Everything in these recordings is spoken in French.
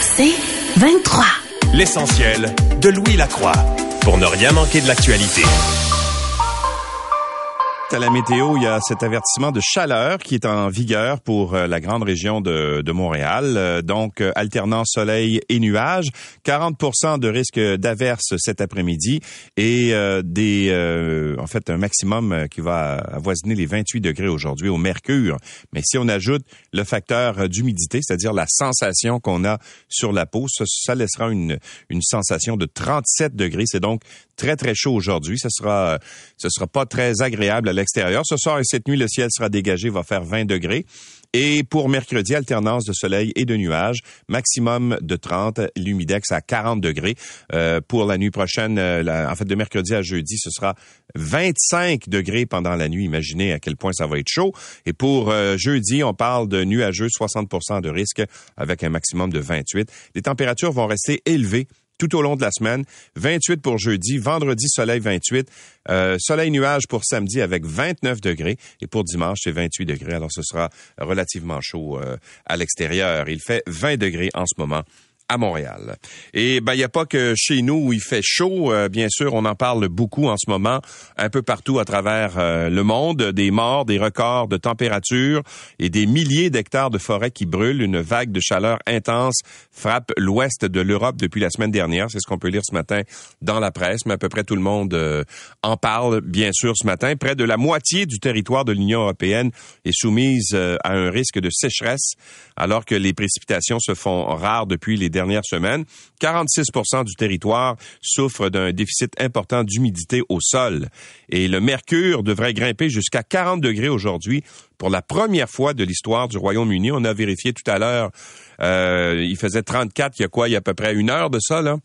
C'est 23. L'essentiel de Louis Lacroix pour ne rien manquer de l'actualité. À la météo, il y a cet avertissement de chaleur qui est en vigueur pour euh, la grande région de, Montréal. Euh, donc, euh, alternant soleil et nuages, 40% de risque d'averse cet après-midi et des, en fait, un maximum qui va avoisiner les 28 degrés aujourd'hui au mercure. Mais si on ajoute le facteur d'humidité, c'est-à-dire la sensation qu'on a sur la peau, ça, ça laissera une, une sensation de 37 degrés. C'est donc très, très chaud aujourd'hui. Ce sera, ce sera pas très agréable à l'extérieur. Ce soir et cette nuit, le ciel sera dégagé, va faire 20 degrés. Et pour mercredi, alternance de soleil et de nuages, maximum de 30, l'humidex à 40 degrés. Euh, pour la nuit prochaine, euh, en fait de mercredi à jeudi, ce sera 25 degrés pendant la nuit. Imaginez à quel point ça va être chaud. Et pour euh, jeudi, on parle de nuageux, 60% de risque avec un maximum de 28. Les températures vont rester élevées tout au long de la semaine. 28 pour jeudi, vendredi soleil 28, euh, soleil nuage pour samedi avec 29 degrés et pour dimanche c'est 28 degrés. Alors ce sera relativement chaud euh, à l'extérieur. Il fait 20 degrés en ce moment à Montréal. Et ben il y a pas que chez nous où il fait chaud, euh, bien sûr, on en parle beaucoup en ce moment un peu partout à travers euh, le monde, des morts, des records de température et des milliers d'hectares de forêts qui brûlent, une vague de chaleur intense frappe l'ouest de l'Europe depuis la semaine dernière, c'est ce qu'on peut lire ce matin dans la presse, mais à peu près tout le monde euh, en parle bien sûr ce matin, près de la moitié du territoire de l'Union européenne est soumise à un risque de sécheresse alors que les précipitations se font rares depuis les dernières semaines. 46 du territoire souffre d'un déficit important d'humidité au sol. Et le mercure devrait grimper jusqu'à 40 degrés aujourd'hui pour la première fois de l'histoire du Royaume-Uni. On a vérifié tout à l'heure, euh, il faisait 34, il y a quoi, il y a à peu près une heure de ça, là?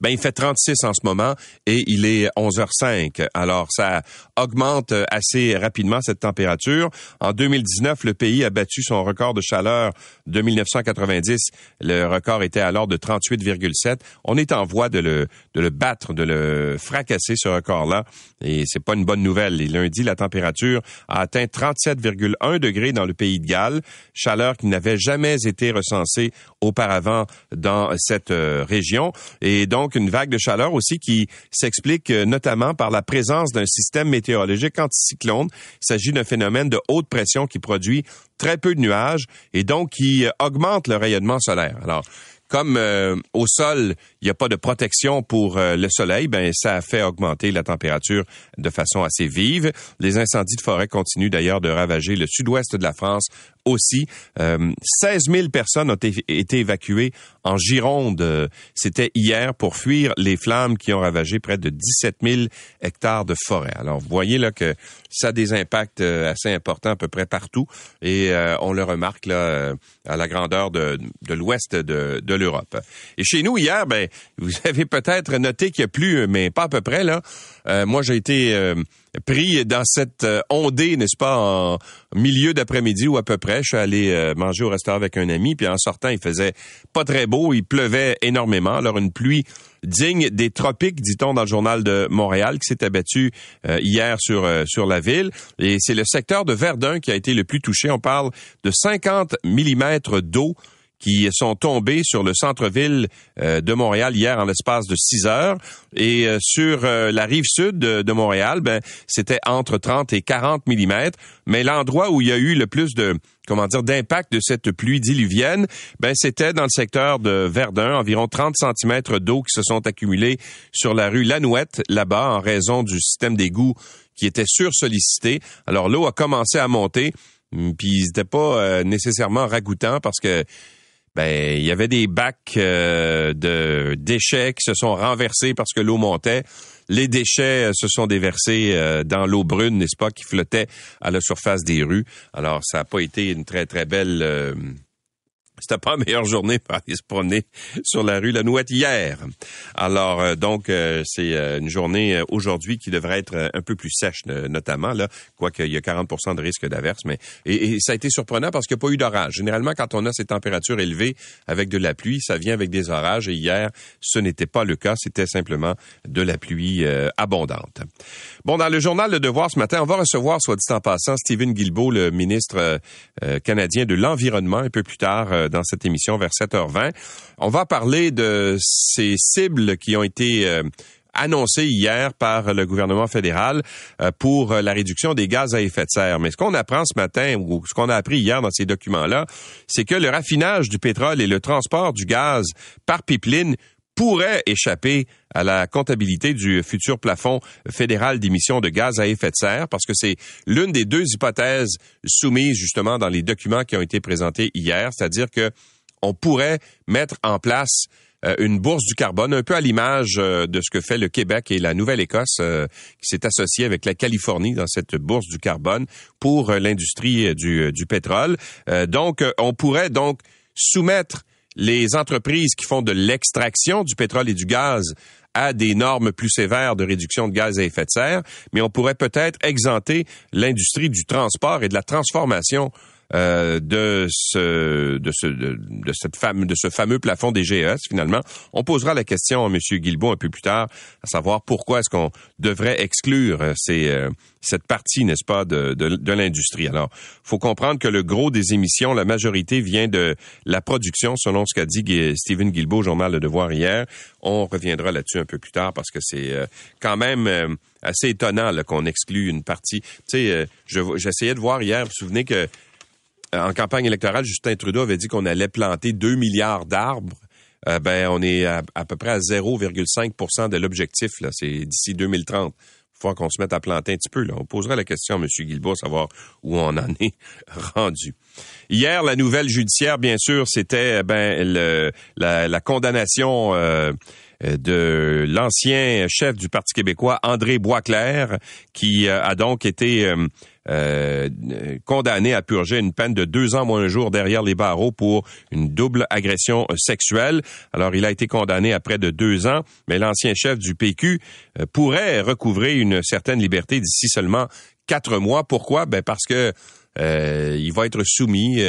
Ben, il fait 36 en ce moment et il est 11h05. Alors, ça augmente assez rapidement cette température. En 2019, le pays a battu son record de chaleur de 1990. Le record était alors de 38,7. On est en voie de le, de le battre, de le fracasser, ce record-là. Et c'est pas une bonne nouvelle. Et lundi, la température a atteint 37,1 degrés dans le pays de Galles. Chaleur qui n'avait jamais été recensée auparavant dans cette euh, région. Et donc une vague de chaleur aussi qui s'explique euh, notamment par la présence d'un système météorologique anticyclone. Il s'agit d'un phénomène de haute pression qui produit très peu de nuages et donc qui euh, augmente le rayonnement solaire. Alors, comme euh, au sol, il n'y a pas de protection pour le soleil, ben ça a fait augmenter la température de façon assez vive. Les incendies de forêt continuent d'ailleurs de ravager le sud-ouest de la France aussi. Euh, 16 000 personnes ont été évacuées en Gironde. C'était hier pour fuir les flammes qui ont ravagé près de 17 000 hectares de forêt. Alors, vous voyez là que ça a des impacts euh, assez importants à peu près partout et euh, on le remarque là euh, à la grandeur de, l'ouest de, de l'Europe. Et chez nous hier, ben vous avez peut-être noté qu'il y a plus, mais pas à peu près là. moi, j'ai été pris dans cette ondée, n'est-ce pas, en milieu d'après-midi ou à peu près. Je suis allé manger au restaurant avec un ami, puis en sortant, il faisait pas très beau, il pleuvait énormément. Alors une pluie digne des tropiques, dit-on dans le journal de Montréal, qui s'est abattu euh, hier sur euh, sur la ville. Et c'est le secteur de Verdun qui a été le plus touché. On parle de 50 millimètres d'eau qui sont tombés sur le centre-ville euh, de Montréal hier en l'espace de six heures. Et sur la rive sud de, Montréal, ben, c'était entre 30 et 40 millimètres. Mais l'endroit où il y a eu le plus de comment dire, d'impact de cette pluie diluvienne, ben c'était dans le secteur de Verdun, environ 30 cm d'eau qui se sont accumulés sur la rue Lanouette, là-bas, en raison du système d'égout qui était sursollicité. Alors l'eau a commencé à monter, hum, puis c'était pas euh, nécessairement ragoûtant parce que ben il y avait des bacs euh, de déchets qui se sont renversés parce que l'eau montait. Les déchets euh, se sont déversés euh, dans l'eau brune, n'est-ce pas, qui flottait à la surface des rues. Alors, ça n'a pas été une très, très belle c'était pas la meilleure journée pour aller se promener sur la rue La Nouette hier. Alors euh, donc euh, c'est euh, une journée aujourd'hui qui devrait être un peu plus sèche notamment là, quoique il y a 40 de risque d'averse mais et, ça a été surprenant parce qu'il n'y a pas eu d'orage. Généralement quand on a ces températures élevées avec de la pluie, ça vient avec des orages et hier ce n'était pas le cas, c'était simplement de la pluie abondante. Bon dans le journal Le Devoir ce matin, on va recevoir soit dit en passant Stephen Guilbeault le ministre canadien de l'environnement un peu plus tard dans cette émission vers 7h20. On va parler de ces cibles qui ont été annoncées hier par le gouvernement fédéral pour la réduction des gaz à effet de serre. Mais ce qu'on apprend ce matin ou ce qu'on a appris hier dans ces documents-là, c'est que le raffinage du pétrole et le transport du gaz par pipeline pourrait échapper à la comptabilité du futur plafond fédéral d'émissions de gaz à effet de serre, parce que c'est l'une des deux hypothèses soumises justement dans les documents qui ont été présentés hier, c'est-à-dire que on pourrait mettre en place euh, une bourse du carbone, un peu à l'image euh, de ce que fait le Québec et la Nouvelle-Écosse, euh, qui s'est associé avec la Californie dans cette bourse du carbone pour l'industrie du, du, pétrole. donc, on pourrait donc soumettre les entreprises qui font de l'extraction du pétrole et du gaz à des normes plus sévères de réduction de gaz à effet de serre, mais on pourrait peut-être exempter l'industrie du transport et de la transformation euh, de ce de ce de, cette de ce fameux plafond des GES finalement. On posera la question à M. Guilbault un peu plus tard, à savoir pourquoi est-ce qu'on devrait exclure euh, ces, euh, cette partie, n'est-ce pas, de, de, l'industrie. Alors, faut comprendre que le gros des émissions, la majorité vient de la production, selon ce qu'a dit Stephen Guilbeault au journal Le Devoir hier. On reviendra là-dessus un peu plus tard parce que c'est quand même assez étonnant qu'on exclue une partie. Tu sais, j'essayais de voir hier, vous vous souvenez que euh, en campagne électorale, Justin Trudeau avait dit qu'on allait planter 2 milliards d'arbres. Euh, ben, on est à, peu près à 0,5% de l'objectif. C'est d'ici 2030. Il faut qu'on se mette à planter un petit peu. Là. On posera la question à M. Guilbault, savoir où on en est rendu. Hier, la nouvelle judiciaire, bien sûr, c'était ben le, la, condamnation euh, de l'ancien chef du Parti québécois, André Boisclair, qui a donc été euh, condamné à purger une peine de deux ans moins un jour derrière les barreaux pour une double agression sexuelle. Alors, il a été condamné à près de deux ans, mais l'ancien chef du PQ euh, pourrait recouvrer une certaine liberté d'ici seulement quatre mois. Pourquoi? Ben parce que euh, il va être soumis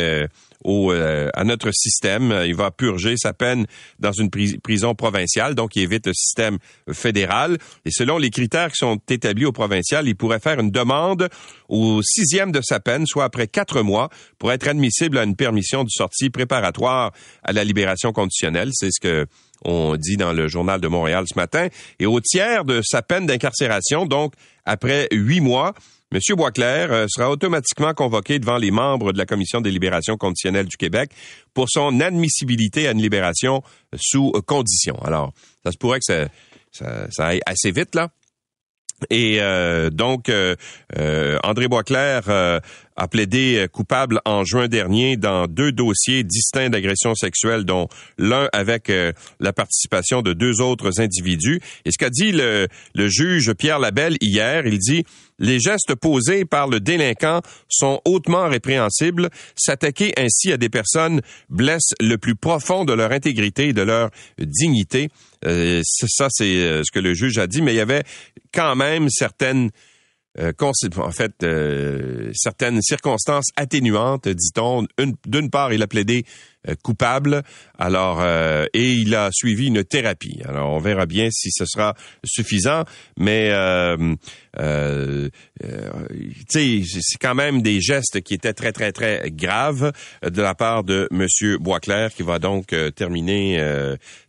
au, euh, à notre système. Il va purger sa peine dans une prison provinciale, donc il évite le système fédéral. Et selon les critères qui sont établis au provincial, il pourrait faire une demande au sixième de sa peine, soit après quatre mois, pour être admissible à une permission de sortie préparatoire à la libération conditionnelle. C'est ce que on dit dans le journal de Montréal ce matin. Et au tiers de sa peine d'incarcération, donc après huit mois, M. Boisclair euh, sera automatiquement convoqué devant les membres de la Commission des libérations conditionnelles du Québec pour son admissibilité à une libération sous condition. Alors, ça se pourrait que ça, ça, ça aille assez vite, là. Et euh, donc, euh, André Boisclair a plaidé coupable en juin dernier dans deux dossiers distincts d'agression sexuelle, dont l'un avec la participation de deux autres individus. Et ce qu'a dit le, le juge Pierre Labelle hier, il dit les gestes posés par le délinquant sont hautement répréhensibles. S'attaquer ainsi à des personnes blesse le plus profond de leur intégrité et de leur dignité. Euh, ça, c'est euh, ce que le juge a dit, mais il y avait quand même certaines euh, en fait, certaines circonstances atténuantes, dit-on. D'une part, il a plaidé euh, coupable. Alors, euh, et il a suivi une thérapie. Alors, on verra bien si ce sera suffisant, mais euh, euh, c'est quand même des gestes qui étaient très très très graves de la part de Monsieur Boisclair, qui va donc terminer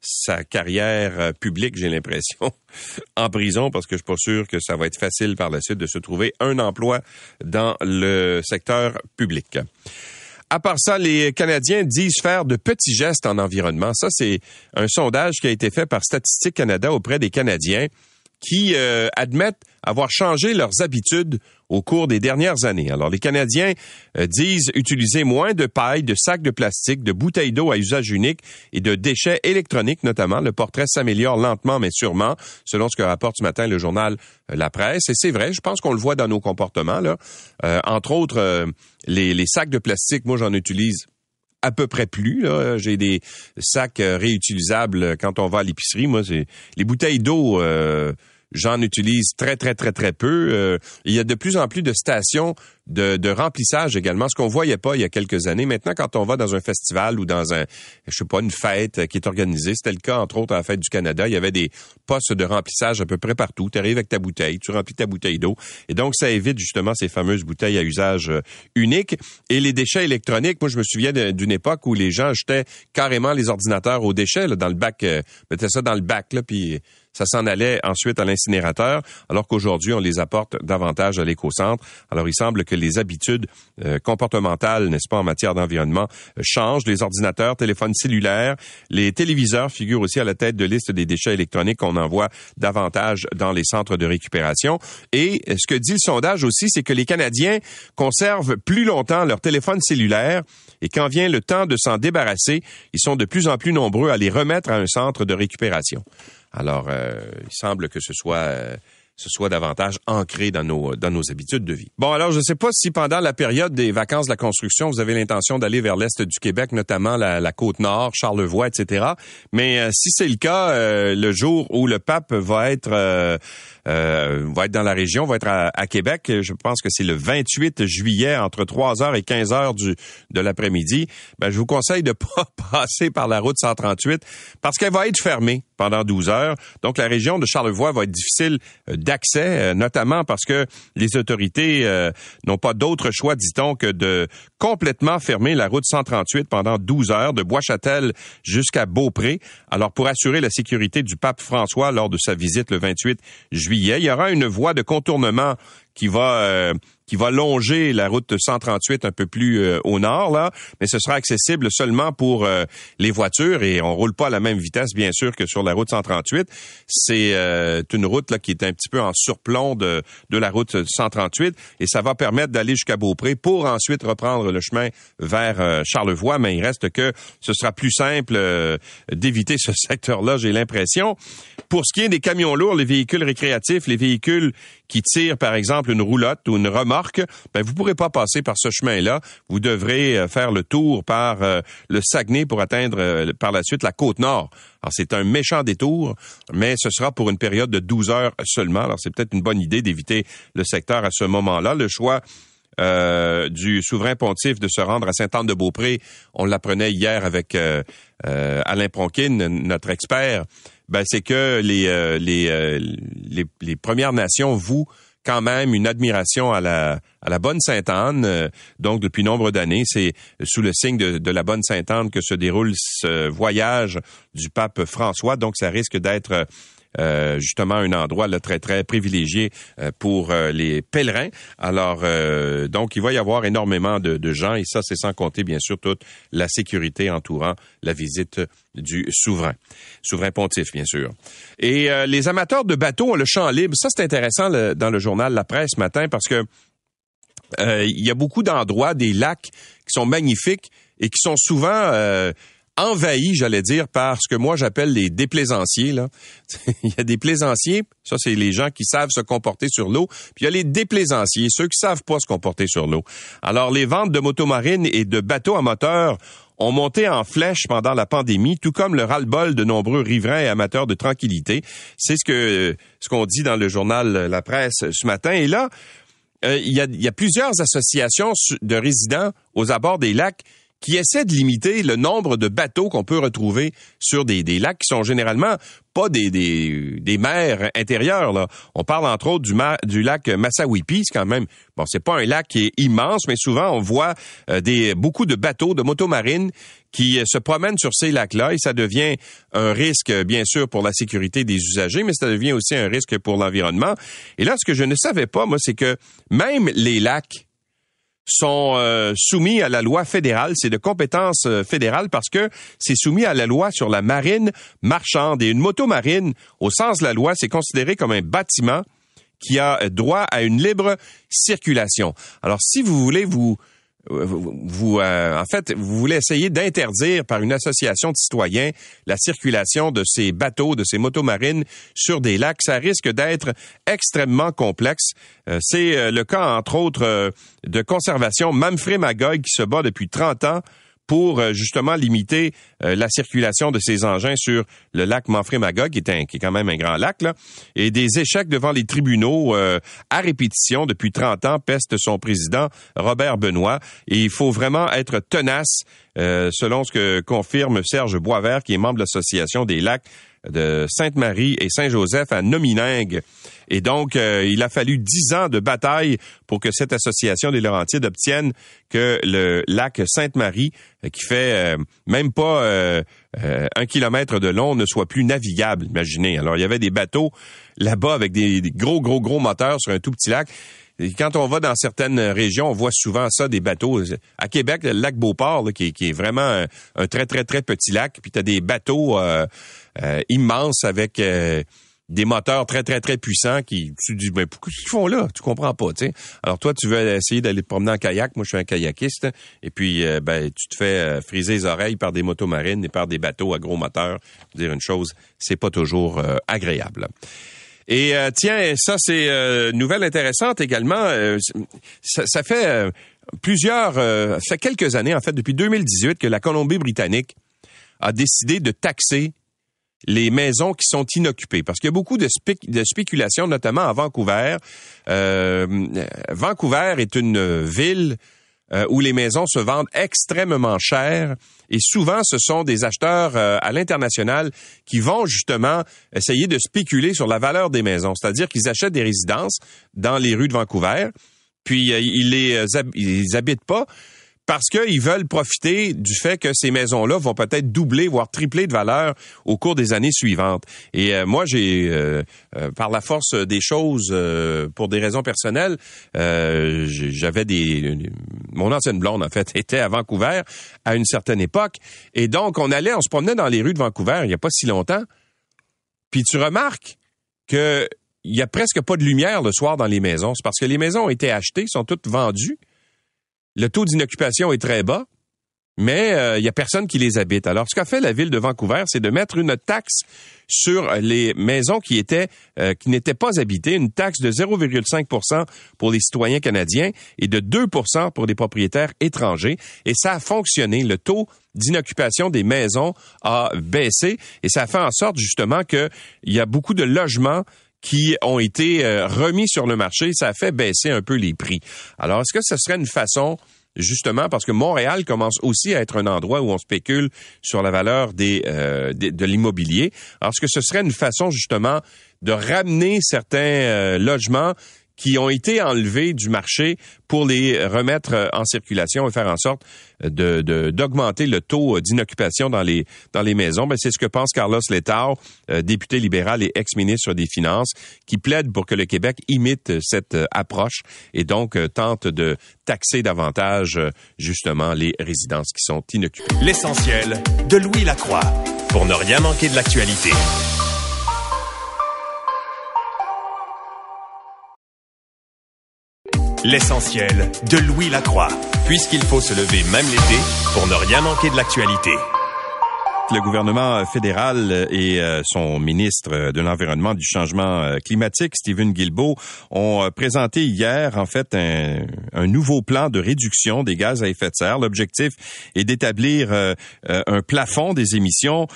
sa carrière publique, j'ai l'impression, en prison, parce que je suis pas sûr que ça va être facile par la suite de se trouver un emploi dans le secteur public. À part ça, les Canadiens disent faire de petits gestes en environnement. Ça, c'est un sondage qui a été fait par Statistique Canada auprès des Canadiens qui euh, admettent avoir changé leurs habitudes au cours des dernières années. Alors, les Canadiens euh, disent utiliser moins de paille, de sacs de plastique, de bouteilles d'eau à usage unique et de déchets électroniques notamment. Le portrait s'améliore lentement mais sûrement, selon ce que rapporte ce matin le journal euh, La Presse. Et c'est vrai, je pense qu'on le voit dans nos comportements. Là. entre autres, les, les sacs de plastique, moi j'en utilise à peu près plus. J'ai des sacs réutilisables quand on va à l'épicerie. Moi, c'est les bouteilles d'eau. Euh, J'en utilise très, très, très, très peu. Euh, il y a de plus en plus de stations de, remplissage également, ce qu'on voyait pas il y a quelques années. Maintenant, quand on va dans un festival ou dans un, je sais pas, une fête qui est organisée, c'était le cas entre autres à la fête du Canada, il y avait des postes de remplissage à peu près partout. Tu arrives avec ta bouteille, tu remplis ta bouteille d'eau, et donc ça évite justement ces fameuses bouteilles à usage euh, unique. Et les déchets électroniques, moi je me souviens d'une époque où les gens jetaient carrément les ordinateurs aux déchets dans le bac, euh, ça dans le bac là, puis ça s'en allait ensuite à l'incinérateur, alors qu'aujourd'hui, on les apporte davantage à l'éco-centre. Alors, il semble que les habitudes euh, comportementales, n'est-ce pas, en matière d'environnement, euh, changent. Les ordinateurs, téléphones cellulaires, les téléviseurs figurent aussi à la tête de liste des déchets électroniques qu'on envoie davantage dans les centres de récupération. Et ce que dit le sondage aussi, c'est que les Canadiens conservent plus longtemps leur téléphone cellulaire et quand vient le temps de s'en débarrasser, ils sont de plus en plus nombreux à les remettre à un centre de récupération. Alors, euh, il semble que ce soit euh, ce soit davantage ancré dans nos dans nos habitudes de vie. Bon, alors je ne sais pas si pendant la période des vacances de la construction, vous avez l'intention d'aller vers l'est du Québec, notamment la, côte nord, Charlevoix, etc. Mais euh, si c'est le cas, le jour où le pape va être va être dans la région, va être à, Québec, je pense que c'est le 28 juillet entre 3h et 15h du de l'après-midi. Ben, je vous conseille de pas passer par la route 138 parce qu'elle va être fermée pendant 12 heures. Donc, la région de Charlevoix va être difficile euh, d'accès, euh, notamment parce que les autorités euh, n'ont pas d'autre choix, dit-on, que de complètement fermer la route 138 pendant 12 heures de Bois-Châtel jusqu'à Beaupré. Alors, pour assurer la sécurité du pape François lors de sa visite le 28 juillet, il y aura une voie de contournement qui va qui va longer la route 138 un peu plus euh, au nord là, mais ce sera accessible seulement pour euh, les voitures et on roule pas à la même vitesse bien sûr que sur la route 138. C'est euh, une route là qui est un petit peu en surplomb de de la route 138 et ça va permettre d'aller jusqu'à Beaupré pour ensuite reprendre le chemin vers Charlevoix, mais il reste que ce sera plus simple d'éviter ce secteur-là, j'ai l'impression. Pour ce qui est des camions lourds, les véhicules récréatifs, les véhicules qui tirent par exemple une roulotte ou une remorque ben vous pourrez pas passer par ce chemin-là. Vous devrez euh, faire le tour par euh, le Saguenay pour atteindre euh, par la suite la côte nord. Alors c'est un méchant détour, mais ce sera pour une période de 12 heures seulement. Alors c'est peut-être une bonne idée d'éviter le secteur à ce moment-là. Le choix du souverain pontife de se rendre à Sainte-Anne-de-Beaupré, on l'apprenait hier avec Alain Pronkin, notre expert, ben, c'est que les, Premières Nations vous quand même une admiration à la, à la bonne Sainte-Anne. Euh, donc, depuis nombre d'années, c'est sous le signe de, de la bonne Sainte-Anne que se déroule ce voyage du pape François. Donc, ça risque d'être euh, justement un endroit là, très très privilégié euh, pour euh, les pèlerins. Alors donc il va y avoir énormément de, gens et ça c'est sans compter bien sûr toute la sécurité entourant la visite du souverain, souverain pontife bien sûr. Et les amateurs de bateaux ont le champ libre. Ça c'est intéressant dans le journal La Presse ce matin parce que il y a beaucoup d'endroits, des lacs qui sont magnifiques et qui sont souvent envahi, j'allais dire, par ce que moi j'appelle les déplaisanciers. Il y a des plaisanciers, ça c'est les gens qui savent se comporter sur l'eau, puis il y a les déplaisanciers, ceux qui savent pas se comporter sur l'eau. Alors les ventes de motomarines et de bateaux à moteur ont monté en flèche pendant la pandémie, tout comme le ras-le-bol de nombreux riverains et amateurs de tranquillité. C'est ce que ce qu'on dit dans le journal La Presse ce matin. Et là, euh, il, y a, il y a plusieurs associations de résidents aux abords des lacs qui essaie de limiter le nombre de bateaux qu'on peut retrouver sur des, des, lacs qui sont généralement pas des, des, mers intérieures. Là. On parle entre autres du, lac Massawipi, c'est quand même bon, c'est pas un lac qui est immense, mais souvent on voit euh, des beaucoup de bateaux de motomarines qui euh, se promènent sur ces lacs-là et ça devient un risque bien sûr pour la sécurité des usagers, mais ça devient aussi un risque pour l'environnement. Et là, ce que je ne savais pas, moi, c'est que même les lacs sont euh, soumis à la loi fédérale. C'est de compétence euh, fédérale parce que c'est soumis à la loi sur la marine marchande. Et une moto marine, au sens de la loi, c'est considéré comme un bâtiment qui a droit à une libre circulation. Alors, si vous voulez vous vous, euh, en fait, vous voulez essayer d'interdire par une association de citoyens la circulation de ces bateaux, de ces motos marines sur des lacs. Ça risque d'être extrêmement complexe. Euh, c'est euh, le cas, entre autres, de conservation Manfred Magog qui se bat depuis 30 ans pour justement limiter la circulation de ces engins sur le lac Manfred-Magog, qui est un, qui est quand même un grand lac là, et des échecs devant les tribunaux à répétition depuis 30 ans peste son président Robert Benoît. Et il faut vraiment être tenace, selon ce que confirme Serge Boisvert, qui est membre de l'association des lacs de Sainte-Marie et Saint-Joseph à Nominingue. Et donc, euh, il a fallu dix ans de bataille pour que cette association des Laurentides obtienne que le lac Sainte-Marie, euh, qui fait euh, même pas un kilomètre de long, ne soit plus navigable. Imaginez. Alors, il y avait des bateaux là-bas avec des, gros, gros, gros moteurs sur un tout petit lac. Et quand on va dans certaines régions, on voit souvent ça, des bateaux. À Québec, le lac Beauport, qui, est vraiment un, très, très, très petit lac, puis tu des bateaux immenses avec des moteurs très, très, très puissants qui, tu dis, mais pourquoi ils font là? Tu comprends pas, tu sais. Alors, toi, tu veux essayer d'aller te promener en kayak. Moi, je suis un kayakiste. Et puis, euh, ben, tu te fais friser les oreilles par des motos marines et par des bateaux à gros moteurs. Dire une chose, c'est pas toujours agréable. Et tiens, ça, c'est une nouvelle intéressante également. Ça, ça, fait plusieurs, ça fait quelques années, en fait, depuis 2018, que la Colombie-Britannique a décidé de taxer les maisons qui sont inoccupées. Parce qu'il y a beaucoup de, de spéculation, notamment à Vancouver. Euh, Vancouver est une ville euh, où les maisons se vendent extrêmement cher et souvent ce sont des acheteurs euh, à l'international qui vont justement essayer de spéculer sur la valeur des maisons, c'est-à-dire qu'ils achètent des résidences dans les rues de Vancouver, puis ils les habitent pas, parce qu'ils veulent profiter du fait que ces maisons-là vont peut-être doubler, voire tripler de valeur au cours des années suivantes. Et euh, moi, j'ai, euh, euh, par la force des choses, pour des raisons personnelles, j'avais des... Mon ancienne blonde, en fait, était à Vancouver à une certaine époque. Et donc, on allait, on se promenait dans les rues de Vancouver il n'y a pas si longtemps. Puis tu remarques que il y a presque pas de lumière le soir dans les maisons. C'est parce que les maisons ont été achetées, sont toutes vendues le taux d'inoccupation est très bas, mais euh, il y a personne qui les habite. Alors, ce qu'a fait la ville de Vancouver, c'est de mettre une taxe sur les maisons qui étaient euh, qui n'étaient pas habitées, une taxe de 0,5% pour les citoyens canadiens et de 2% pour les propriétaires étrangers. Et ça a fonctionné. Le taux d'inoccupation des maisons a baissé et ça a fait en sorte justement qu'il y a beaucoup de logements qui ont été euh, remis sur le marché. Ça a fait baisser un peu les prix. Alors, est-ce que ce serait une façon justement parce que Montréal commence aussi à être un endroit où on spécule sur la valeur euh, de, l'immobilier. Alors, est-ce que ce serait une façon justement de ramener certains euh, logements qui ont été enlevés du marché pour les remettre euh, en circulation et faire en sorte de, d'augmenter le taux d'inoccupation dans les dans les maisons. Ben, c'est ce que pense Carlos Letao, euh, député libéral et ex-ministre des Finances, qui plaide pour que le Québec imite cette euh, approche et donc tente de taxer davantage justement les résidences qui sont inoccupées. L'essentiel de Louis Lacroix pour ne rien manquer de l'actualité. L'essentiel de Louis Lacroix, puisqu'il faut se lever même l'été pour ne rien manquer de l'actualité. Le gouvernement fédéral et euh, son ministre de l'Environnement du changement euh, climatique, Stephen Guilbeault, ont euh, présenté hier, en fait, un, un nouveau plan de réduction des gaz à effet de serre. L'objectif est d'établir un plafond des émissions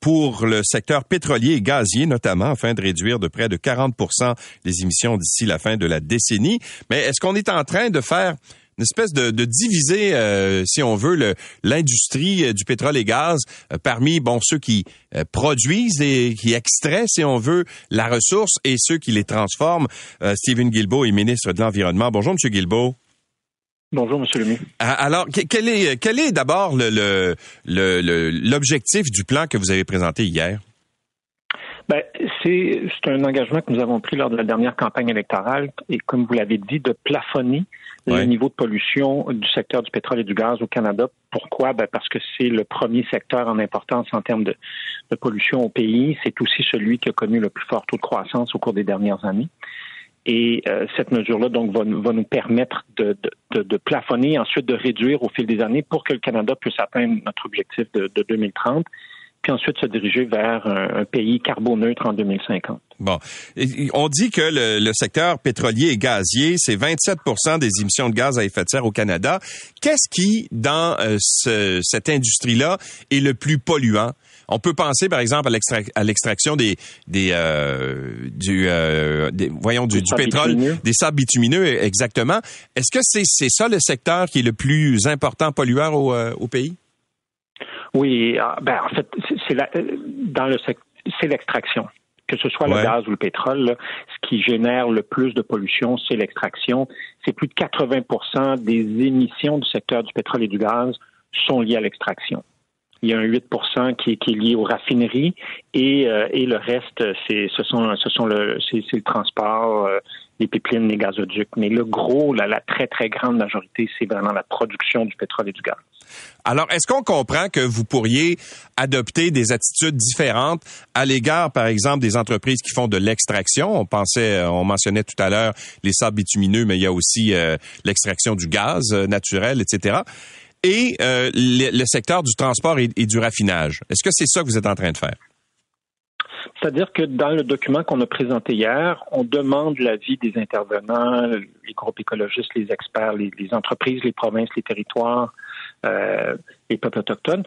pour le secteur pétrolier et gazier, notamment, afin de réduire de près de 40% les émissions d'ici la fin de la décennie. Mais est-ce qu'on est en train de faire une espèce de, de diviser, euh, si on veut, l'industrie euh, du pétrole et gaz euh, parmi bon ceux qui produisent et qui extraient, si on veut, la ressource et ceux qui les transforment. Stephen Guilbeault est ministre de l'Environnement. Bonjour, Monsieur Guilbeault. Bonjour, Monsieur Lemay. Ah, alors, quel est, quel est d'abord l'objectif le, le, du plan que vous avez présenté hier? Ben, c'est un engagement que nous avons pris lors de la dernière campagne électorale et, comme vous l'avez dit, de plafonner le niveau de pollution du secteur du pétrole et du gaz au Canada. Pourquoi? Ben parce que c'est le premier secteur en importance en termes de, de pollution au pays. C'est aussi celui qui a connu le plus fort taux de croissance au cours des dernières années. Et euh, cette mesure-là, donc, va, va, nous permettre de, de, de, plafonner, ensuite de réduire au fil des années pour que le Canada puisse atteindre notre objectif de, de 2030 puis ensuite se diriger vers un, pays carboneutre en 2050. Bon, on dit que le, secteur pétrolier et gazier, c'est 27% des émissions de gaz à effet de serre au Canada. Qu'est-ce qui, dans euh, cette industrie-là, est le plus polluant? On peut penser, par exemple, à l'extraction des, des, euh, du, euh, voyons, du, pétrole, des sables bitumineux, exactement. Est-ce que c'est ça le secteur qui est le plus important pollueur au, au pays? Oui, ah, ben en fait, c'est dans le c'est l'extraction. Que ce soit le gaz ou le pétrole, ce qui génère le plus de pollution, c'est l'extraction. C'est plus de 80% des émissions du secteur du pétrole et du gaz sont liées à l'extraction. Il y a un 8 qui est, qui est lié aux raffineries et, euh, et le reste, c'est ce sont ce sont le c'est le transport, euh, les pipelines, les gazoducs. Mais le gros, la très très grande majorité, c'est vraiment la production du pétrole et du gaz. Alors, est-ce qu'on comprend que vous pourriez adopter des attitudes différentes à l'égard, par exemple, des entreprises qui font de l'extraction? On pensait, euh, on mentionnait tout à l'heure les sables bitumineux, mais il y a aussi euh, l'extraction du gaz euh, naturel, etc. Et le, secteur du transport et, du raffinage. Est-ce que c'est ça que vous êtes en train de faire? C'est-à-dire que dans le document qu'on a présenté hier, on demande l'avis des intervenants, les groupes écologistes, les experts, les entreprises, les provinces, les territoires, euh, les peuples autochtones.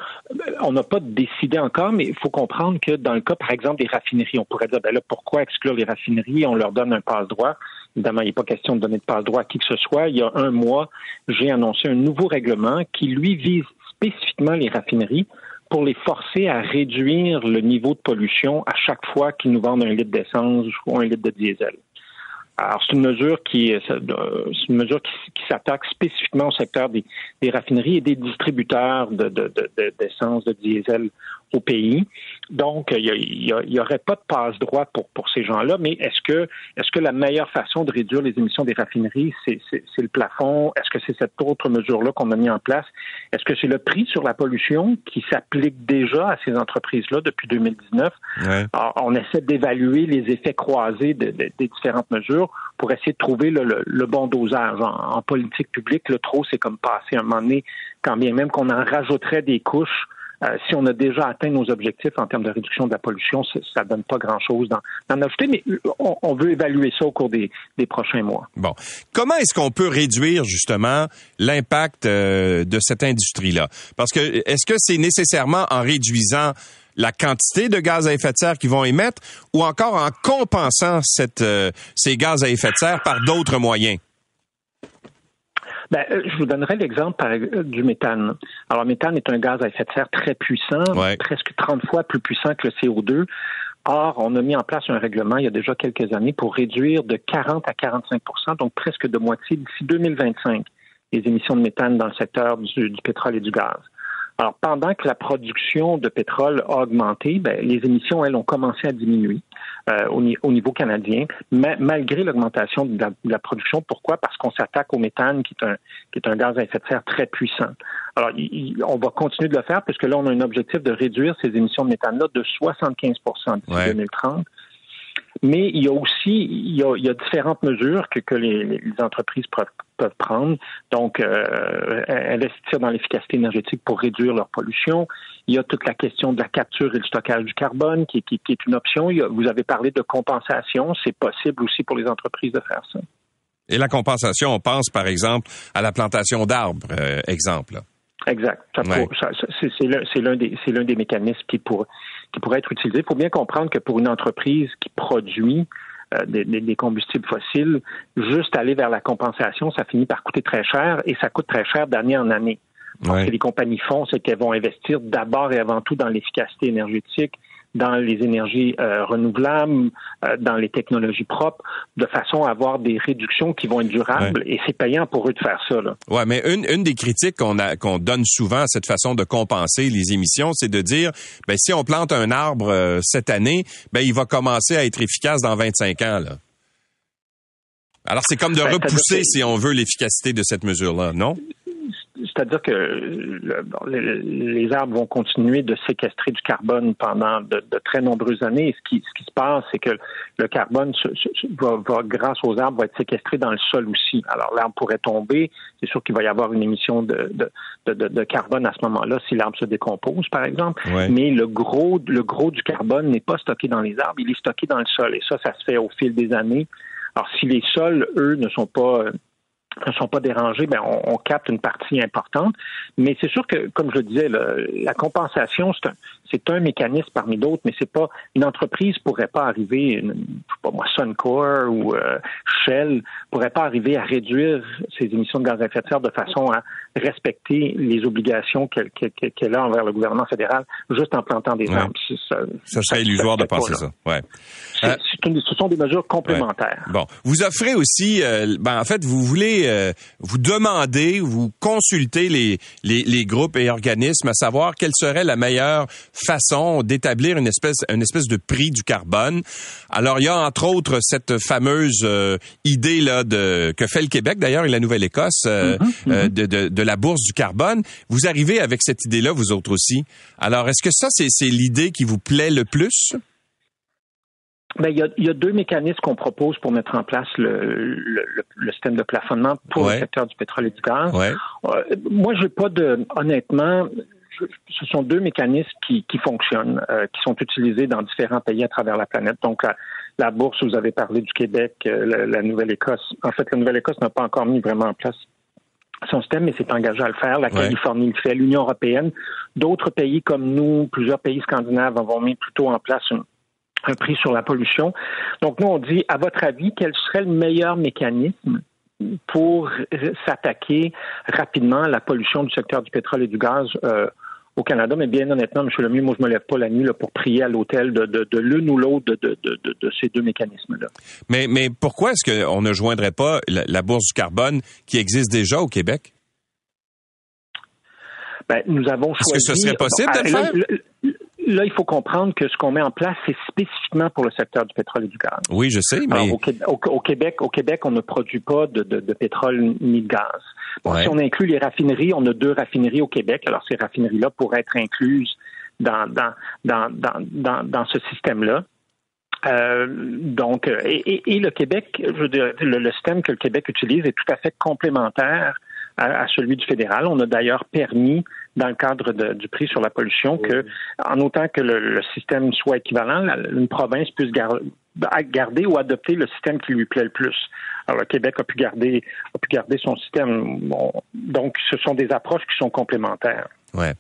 On n'a pas décidé encore, mais il faut comprendre que dans le cas, par exemple, des raffineries, on pourrait dire, ben là, pourquoi exclure les raffineries? On leur donne un passe-droit. Évidemment, il n'est pas question de donner de passe-droit à qui que ce soit. Il y a un mois, j'ai annoncé un nouveau règlement qui, lui, vise spécifiquement les raffineries pour les forcer à réduire le niveau de pollution à chaque fois qu'ils nous vendent un litre d'essence ou un litre de diesel. Alors, c'est une mesure qui, c'est une mesure qui, s'attaque spécifiquement au secteur des, raffineries et des distributeurs de, d'essence, de, de diesel au pays. Donc, il n'y aurait pas de passe-droit pour, pour ces gens-là, mais est-ce que, est-ce que la meilleure façon de réduire les émissions des raffineries, c'est, le plafond? Est-ce que c'est cette autre mesure-là qu'on a mis en place? Est-ce que c'est le prix sur la pollution qui s'applique déjà à ces entreprises-là depuis 2019? Alors, on essaie d'évaluer les effets croisés des différentes mesures pour essayer de trouver le, bon dosage. En, en, politique publique, le trop, c'est comme passer un moment donné, quand bien même qu'on en rajouterait des couches euh, si on a déjà atteint nos objectifs en termes de réduction de la pollution, ça ne donne pas grand-chose d'en ajouter, mais euh, on, veut évaluer ça au cours des, prochains mois. Bon. Comment est-ce qu'on peut réduire justement l'impact euh, de cette industrie-là? Parce que est-ce que c'est nécessairement en réduisant la quantité de gaz à effet de serre qu'ils vont émettre ou encore en compensant cette, ces gaz à effet de serre par d'autres moyens? Ben, euh, je vous donnerai l'exemple du méthane. Alors, le méthane est un gaz à effet de serre très puissant, presque 30 fois plus puissant que le CO2. Or, on a mis en place un règlement il y a déjà quelques années pour réduire de 40 à 45% donc presque de moitié d'ici 2025 les émissions de méthane dans le secteur du pétrole et du gaz. Alors, pendant que la production de pétrole a augmenté, ben, les émissions, elles, ont commencé à diminuer euh, au, niveau canadien, malgré l'augmentation de, la production. Pourquoi? Parce qu'on s'attaque au méthane, qui est, un, qui est un gaz à effet de serre très puissant. Alors, on va continuer de le faire, puisque là, on a un objectif de réduire ces émissions de méthane-là de 75 d'ici 2030. Mais il y a aussi il y a, différentes mesures que, que les, entreprises peuvent, prendre. Donc, euh, investir dans l'efficacité énergétique pour réduire leur pollution. Il y a toute la question de la capture et du stockage du carbone qui, qui, est une option. vous avez parlé de compensation. C'est possible aussi pour les entreprises de faire ça. Et la compensation, on pense par exemple à la plantation d'arbres, euh, exemple. Exact. c'est l'un des, des mécanismes qui, pour, qui pourrait être utilisé. Il faut bien comprendre que pour une entreprise qui produit euh, des, combustibles fossiles, juste aller vers la compensation, ça finit par coûter très cher et ça coûte très cher d'année en année. Ce que les compagnies font, c'est qu'elles vont investir d'abord et avant tout dans l'efficacité énergétique, dans les énergies euh, renouvelables, euh, dans les technologies propres, de façon à avoir des réductions qui vont être durables. Et c'est payant pour eux de faire ça. Là. Ouais, mais une, une des critiques qu'on a qu'on donne souvent à cette façon de compenser les émissions, c'est de dire, ben si on plante un arbre euh, cette année, ben il va commencer à être efficace dans 25 ans. Là. Alors c'est comme de ben, repousser, si on veut, l'efficacité de cette mesure-là, non? C'est-à-dire que les, arbres vont continuer de séquestrer du carbone pendant de, très nombreuses années. Et ce qui, ce qui se passe, c'est que le carbone va, grâce aux arbres, va être séquestré dans le sol aussi. Alors l'arbre pourrait tomber. C'est sûr qu'il va y avoir une émission de, de carbone à ce moment-là si l'arbre se décompose, par exemple. Mais le gros, le gros du carbone n'est pas stocké dans les arbres, il est stocké dans le sol. Et ça, ça se fait au fil des années. Alors, si les sols, eux, ne sont pas ne sont pas dérangés, ben on, capte une partie importante. Mais c'est sûr que, comme je le disais, la compensation, c'est un, c'est un mécanisme parmi d'autres, mais c'est pas une entreprise pourrait pas arriver, une, je sais pas moi, Suncor ou euh, Shell pourrait pas arriver à réduire ses émissions de gaz à effet de serre de façon à respecter les obligations qu'elle a envers le gouvernement fédéral juste en plantant des arbres. Ça, serait illusoire de penser ça. Ouais. Euh, ce sont des mesures complémentaires. Bon, vous offrez aussi, euh, ben en fait, vous voulez, euh, vous demander, vous consulter les, les, les groupes et organismes à savoir quelle serait la meilleure façon d'établir une espèce, une espèce de prix du carbone. Alors, il y a entre autres cette fameuse euh, idée là de que fait le Québec d'ailleurs et la Nouvelle-Écosse euh, mm-hmm, euh, mm-hmm. de, de, la bourse du carbone. Vous arrivez avec cette idée-là, vous autres aussi. Alors, est-ce que ça, c'est, c'est l'idée qui vous plaît le plus? Ben, il, y a, il y a deux mécanismes qu'on propose pour mettre en place le, le, le système de plafonnement pour le secteur du pétrole et du gaz. Ouais. moi, j'ai pas de, honnêtement, ce sont deux mécanismes qui, fonctionnent, euh, qui sont utilisés dans différents pays à travers la planète. Donc, la, bourse, vous avez parlé du Québec, euh, la, Nouvelle-Écosse. En fait, la Nouvelle-Écosse n'a pas encore mis vraiment en place son système, mais s'est engagé à le faire. La Californie le fait, l'Union européenne. D'autres pays comme nous, plusieurs pays scandinaves avons mis plutôt en place un prix sur la pollution. Donc, nous, on dit, à votre avis, quel serait le meilleur mécanisme pour s'attaquer rapidement à la pollution du secteur du pétrole et du gaz euh, au Canada, mais bien honnêtement, M. Lemieux, moi, je me lève pas la nuit là, pour prier à l'hôtel de, de, de l'une ou l'autre de, de, ces deux mécanismes-là. Mais, mais pourquoi est-ce qu'on ne joindrait pas la, bourse du carbone qui existe déjà au Québec? Ben, nous avons choisi... Est-ce que ce serait possible de le ah, faire? là, il faut comprendre que ce qu'on met en place, c'est spécifiquement pour le secteur du pétrole et du gaz. Oui, je sais, mais... au, Québec, au Québec, on ne produit pas de, de, de pétrole ni de gaz. Si on inclut les raffineries, on a deux raffineries au Québec. Alors, ces raffineries-là pourraient être incluses dans, dans, dans, dans, dans ce système-là. Euh, donc, et, et, le Québec, je veux dire, le, système que le Québec utilise est tout à fait complémentaire à, celui du fédéral. On a d'ailleurs permis, dans le cadre du prix sur la pollution, que, en autant que le, système soit équivalent, une province puisse garder ou adopter le système qui lui plaît le plus. Alors, le Québec a pu garder, a pu garder son système. donc, ce sont des approches qui sont complémentaires. Ouais.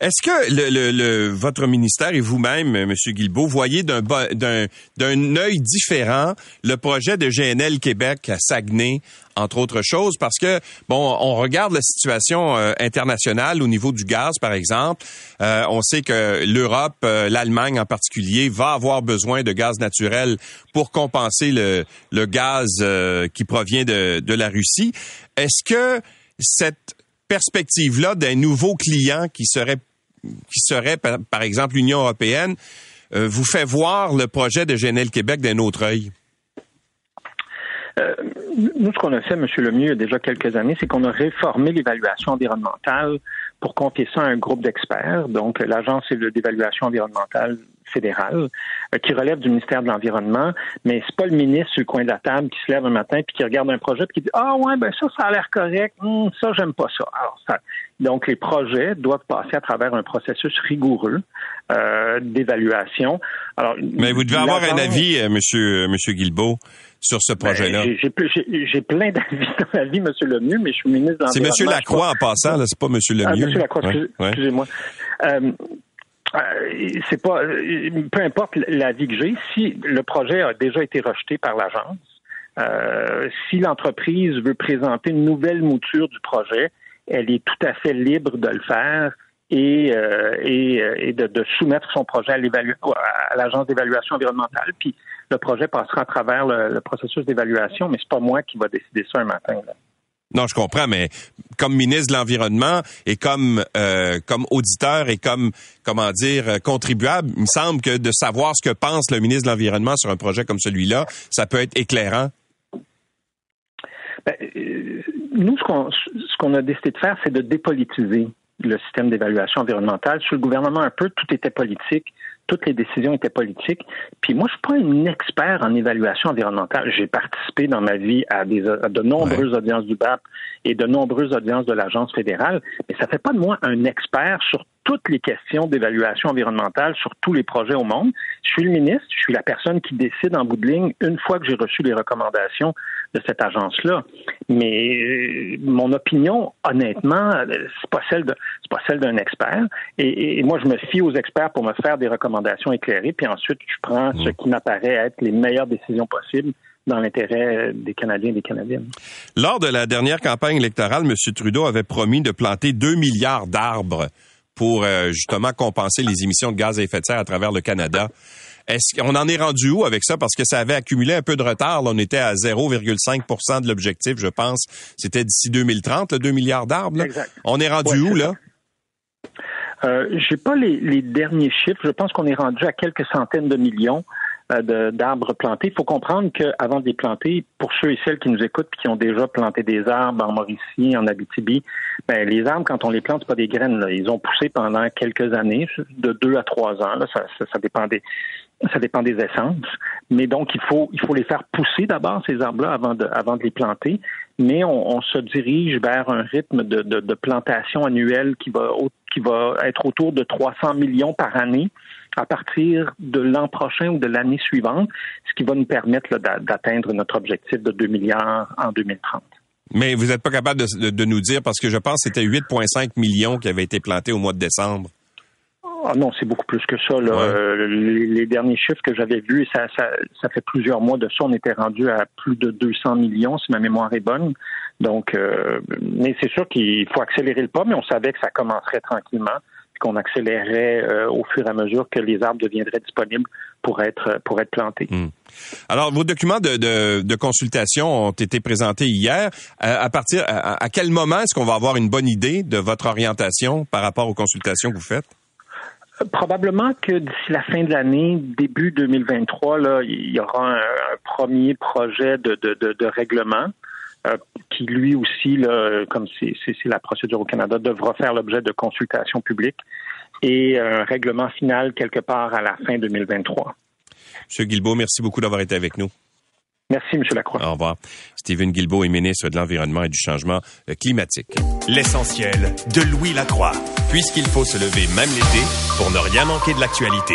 Est-ce que votre ministère et vous-même, M. Guilbeault, voyez d'un d'un œil différent le projet de GNL Québec à Saguenay, entre autres choses, parce que bon, on regarde la situation euh, internationale au niveau du gaz, par exemple. Euh, on sait que l'Europe, euh, l'Allemagne en particulier, va avoir besoin de gaz naturel pour compenser le le gaz qui provient de de la Russie. Est-ce que cette perspective-là d'un nouveau client qui serait, qui serait par, exemple l'Union européenne, euh, vous fait voir le projet de GNL Québec d'un autre œil? Euh, nous, ce qu'on a fait, M. Lemieux, il y a déjà quelques années, c'est qu'on a réformé l'évaluation environnementale pour confier ça à un groupe d'experts, donc l'Agence d'évaluation environnementale fédérale, euh, qui relève du ministère de l'Environnement, mais c'est pas le ministre sur le coin de la table qui se lève un matin puis qui regarde un projet puis qui dit Ah ouais, ben ça, ça a l'air correct, hum, ça, j'aime pas ça. Alors, ça. Donc, les projets doivent passer à travers un processus rigoureux euh, d'évaluation. Alors, mais vous devez avoir un avis, euh, monsieur, monsieur Guilbeault sur ce ben, projet-là? J'ai plein d'avis dans la vie, M. Lemieux, mais je suis ministre de l'Environnement. C'est M. Lacroix en passant, c'est pas M. Lemieux. Ah, M. Lacroix, excusez-moi. Euh, euh, c'est pas peu importe l'avis que j'ai, si le projet a déjà été rejeté par l'agence, euh, si l'entreprise veut présenter une nouvelle mouture du projet, elle est tout à fait libre de le faire et, euh, et, de, soumettre son projet à l'agence d'évaluation environnementale. Puis le projet passera à travers le, processus d'évaluation, mais c'est pas moi qui va décider ça un matin. Là. Non, je comprends, mais comme ministre de l'environnement et comme euh, comme auditeur et comme comment dire euh, contribuable, il me semble que de savoir ce que pense le ministre de l'environnement sur un projet comme celui-là, ça peut être éclairant. Ben, euh, nous, ce qu'on a décidé de faire, c'est de dépolitiser le système d'évaluation environnementale. Sous le gouvernement un peu, tout était politique toutes les décisions étaient politiques. Puis moi, je suis pas un expert en évaluation environnementale. J'ai participé dans ma vie à, des, de nombreuses audiences du BAP et de nombreuses audiences de l'agence fédérale, mais ça fait pas de moi un expert sur toutes les questions d'évaluation environnementale sur tous les projets au monde. Je suis le ministre, je suis la personne qui décide en bout de ligne une fois que j'ai reçu les recommandations de cette agence-là. Mais euh, mon opinion, honnêtement, c'est pas celle de, c'est pas celle d'un expert. Et, moi, je me fie aux experts pour me faire des recommandations éclairées, puis ensuite, je prends ce mmh. qui m'apparaît être les meilleures décisions possibles dans l'intérêt des Canadiens et des Canadiennes. Lors de la dernière campagne électorale, M. Trudeau avait promis de planter 2 milliards d'arbres pour euh, justement compenser les émissions de gaz à effet de serre à travers le Canada. Est-ce qu'on en est rendu où avec ça? Parce que ça avait accumulé un peu de retard. on était à 0,5% de l'objectif, je pense. C'était d'ici 2030, le 2 milliards d'arbres. On est rendu où, là? Euh, J'ai pas les, les, derniers chiffres. Je pense qu'on est rendu à quelques centaines de millions. Euh, d'arbres plantés. Il faut comprendre qu'avant de les planter, pour ceux et celles qui nous écoutent qui ont déjà planté des arbres en Mauricie, en Abitibi, ben, les arbres, quand on les plante, c'est pas des graines. Là. Ils ont poussé pendant quelques années, de deux à trois ans. Là. Ça, ça, dépend des, ça dépend des essences. Mais donc, il faut, il faut les faire pousser d'abord, ces arbres-là, avant de, avant de les planter. Mais on, on se dirige vers un rythme de, de, de, plantation annuelle qui va, qui va être autour de 300 millions par année à partir de l'an prochain ou de l'année suivante, ce qui va nous permettre d'atteindre notre objectif de 2 milliards en 2030. Mais vous n'êtes pas capable de, nous dire, parce que je pense que c'était 8,5 millions qui avaient été plantés au mois de décembre. Ah non, c'est beaucoup plus que ça. Euh, les, derniers chiffres que j'avais vus, ça, ça, fait plusieurs mois de ça, on était rendu à plus de 200 millions, si ma mémoire est bonne. Donc, euh, mais c'est sûr qu'il faut accélérer le pas, mais on savait que ça commencerait tranquillement qu'on accélérerait euh, au fur et à mesure que les arbres deviendraient disponibles pour être pour être plantés. Hmm. Alors, vos documents de, consultation ont été présentés hier. Euh, à, partir à, quel moment est-ce qu'on va avoir une bonne idée de votre orientation par rapport aux consultations que vous faites? Probablement que d'ici la fin de l'année, début 2023, là, il y aura un, premier projet de, de règlement euh, qui lui aussi, comme c'est la procédure au Canada, devra faire l'objet de consultations publiques et un règlement final quelque part à la fin 2023. Monsieur Guilbeault, merci beaucoup d'avoir été avec nous. Merci, M. Lacroix. Au revoir. Stephen Guilbeault est ministre de l'Environnement et du Changement euh, climatique. L'essentiel de Louis Lacroix, puisqu'il faut se lever même l'été pour ne rien manquer de l'actualité.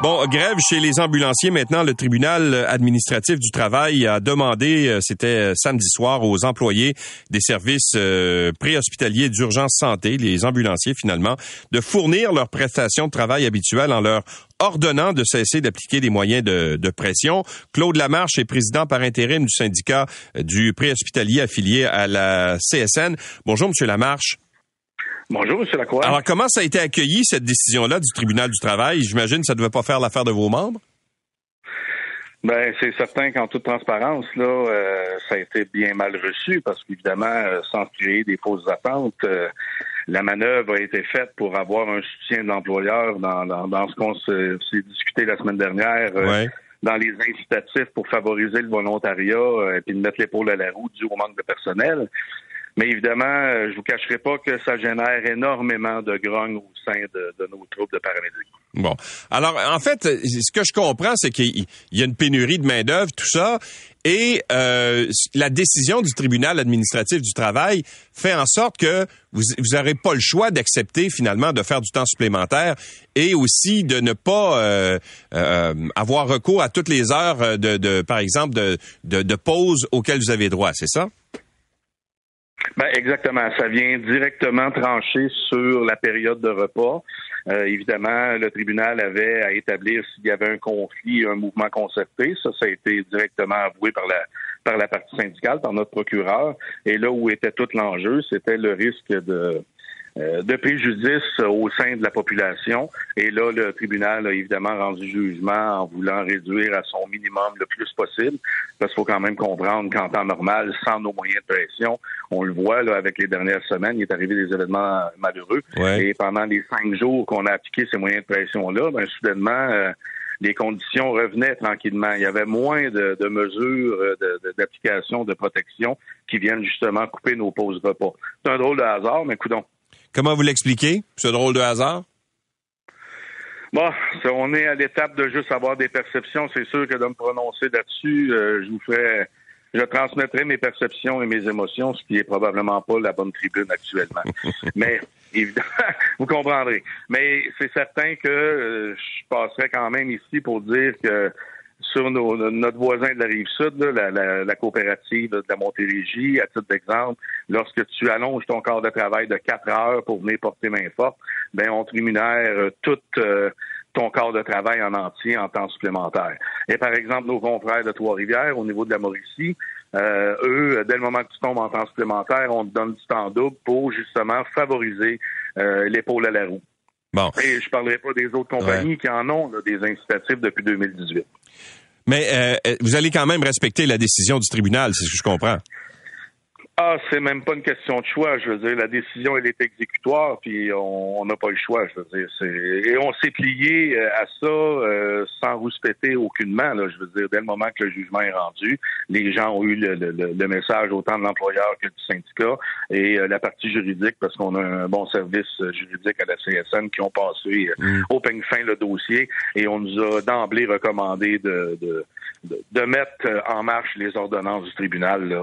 Bon, grève chez les ambulanciers. Maintenant, le tribunal administratif du travail a demandé, euh, c'était euh, samedi soir, aux employés des services euh, préhospitaliers d'urgence santé, les ambulanciers finalement, de fournir leurs prestations de travail habituelles en leur ordonnant de cesser d'appliquer des moyens de, de, pression. Claude Lamarche est président par intérim du syndicat du préhospitalier affilié à la CSN. Bonjour, Monsieur Lamarche. Bonjour, M. Lacroix. Alors, comment ça a été accueilli, cette décision-là du tribunal du travail? J'imagine que ça ne devait pas faire l'affaire de vos membres? Ben, c'est certain qu'en toute transparence, là, euh, ça a été bien mal reçu parce qu'évidemment, euh, sans créer des fausses attentes, euh, la manœuvre a été faite pour avoir un soutien de l'employeur dans, dans, ce qu'on s'est discuté la semaine dernière. dans les incitatifs pour favoriser le volontariat et puis de mettre l'épaule à la roue dû au manque de personnel. Mais évidemment, euh, je vous cacherai pas que ça génère énormément de grogne au sein de, nos troupes de paramédics. Bon. Alors, en fait, ce que je comprends, c'est qu'il y a une pénurie de main-d'œuvre, tout ça, et euh, la décision du tribunal administratif du travail fait en sorte que vous n'aurez pas le choix d'accepter finalement de faire du temps supplémentaire et aussi de ne pas euh, avoir recours à toutes les heures de, par exemple, de, de pause auxquelles vous avez droit, c'est ça? Ben exactement. Ça vient directement trancher sur la période de repas. Euh, évidemment, le tribunal avait à établir s'il y avait un conflit, un mouvement concerté. Ça, ça a été directement avoué par la par la partie syndicale, par notre procureur. Et là où était tout l'enjeu, c'était le risque de de préjudice au sein de la population. Et là, le tribunal a évidemment rendu jugement en voulant réduire à son minimum le plus possible. Parce qu'il faut quand même comprendre qu'en temps normal, sans nos moyens de pression, on le voit là, avec les dernières semaines, il est arrivé des événements malheureux. Et pendant les cinq jours qu'on a appliqué ces moyens de pression-là, ben, soudainement, euh, les conditions revenaient tranquillement. Il y avait moins de, mesures d'application de, protection qui viennent justement couper nos pauses repas. C'est un drôle de hasard, mais coudons. Comment vous l'expliquez, ce drôle de hasard? Bon, on est à l'étape de juste avoir des perceptions. C'est sûr que de me prononcer là-dessus, euh, je vous ferai, je transmettrai mes perceptions et mes émotions, ce qui est probablement pas la bonne tribune actuellement. Mais évidemment, vous comprendrez. Mais c'est certain que euh, je passerai quand même ici pour dire que sur notre voisin de la rive sud, la, coopérative de la Montérégie, à titre d'exemple, lorsque tu allonges ton corps de travail de quatre heures pour venir porter main forte, ben on te rémunère euh, tout euh, ton corps de travail en entier en temps supplémentaire. Et par exemple, nos confrères de Trois-Rivières, au niveau de la Mauricie, euh, eux, dès le moment que tu tombes en temps supplémentaire, on te donne du temps double pour justement favoriser l'épaule à la roue. Bon. Et je parlerai pas des autres compagnies qui en ont des incitatifs depuis 2018. Mais euh, vous allez quand même respecter la décision du tribunal, c'est ce que je comprends. Ah, c'est même pas une question de choix. Je veux dire, la décision, elle est exécutoire, puis on n'a pas le choix. Je veux dire, et on s'est plié euh, à ça euh, sans rouspéter aucunement. Là, je veux dire, dès le moment que le jugement est rendu, les gens ont eu le, message autant de l'employeur que du syndicat et euh, la partie juridique, parce qu'on a un bon service juridique à la CSN qui ont passé mm. au peigne fin le dossier et on nous a d'emblée recommandé de, de, de, mettre en marche les ordonnances du tribunal. Là,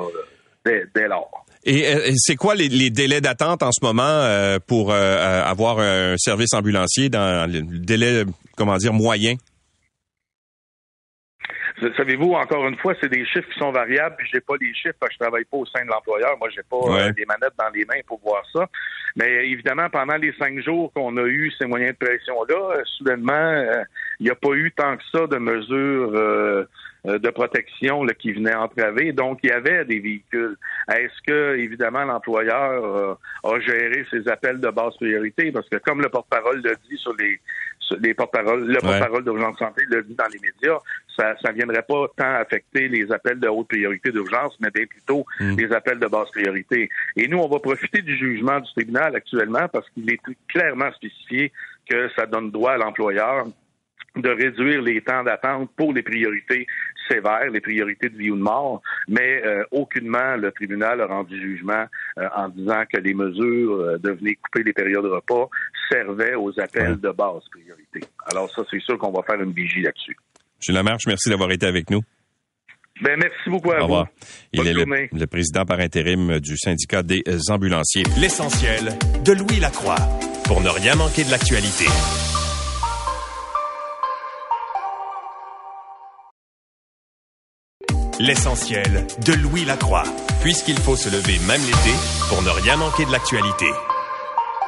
dès, lors. Et, c'est quoi les, délais d'attente en ce moment euh, pour euh, avoir un service ambulancier dans le délai, comment dire, moyen? Savez-vous, encore une fois, c'est des chiffres qui sont variables, puis j'ai pas les chiffres parce que je travaille pas au sein de l'employeur. Moi, j'ai pas euh, des manettes dans les mains pour voir ça. Mais évidemment, pendant les cinq jours qu'on a eu ces moyens de pression-là, soudainement, il n'y a pas eu tant que ça de mesures euh, de protection là, qui venait entraver. Donc, il y avait des véhicules. Est-ce que, évidemment, l'employeur euh, a géré ses appels de basse priorité? Parce que, comme le porte-parole le dit sur les, les porte-parole, le porte-parole d'urgence santé le dit dans les médias, ça ne viendrait pas tant affecter les appels de haute priorité d'urgence, mais bien plutôt mm. les appels de basse priorité. Et nous, on va profiter du jugement du tribunal actuellement parce qu'il est clairement spécifié que ça donne droit à l'employeur de réduire les temps d'attente pour les priorités sévères, les priorités de vie ou de mort, mais euh, aucunement le tribunal a rendu jugement euh, en disant que les mesures euh, de venir couper les périodes de repas servaient aux appels de basse priorité. Alors ça, c'est sûr qu'on va faire une vigie là-dessus. M. Lamarche, merci d'avoir été avec nous. Ben, merci beaucoup à Au revoir. Il est le, président par intérim du syndicat des ambulanciers. L'essentiel de Louis Lacroix pour ne rien manquer de l'actualité. L'essentiel de Louis Lacroix, puisqu'il faut se lever même l'été pour ne rien manquer de l'actualité.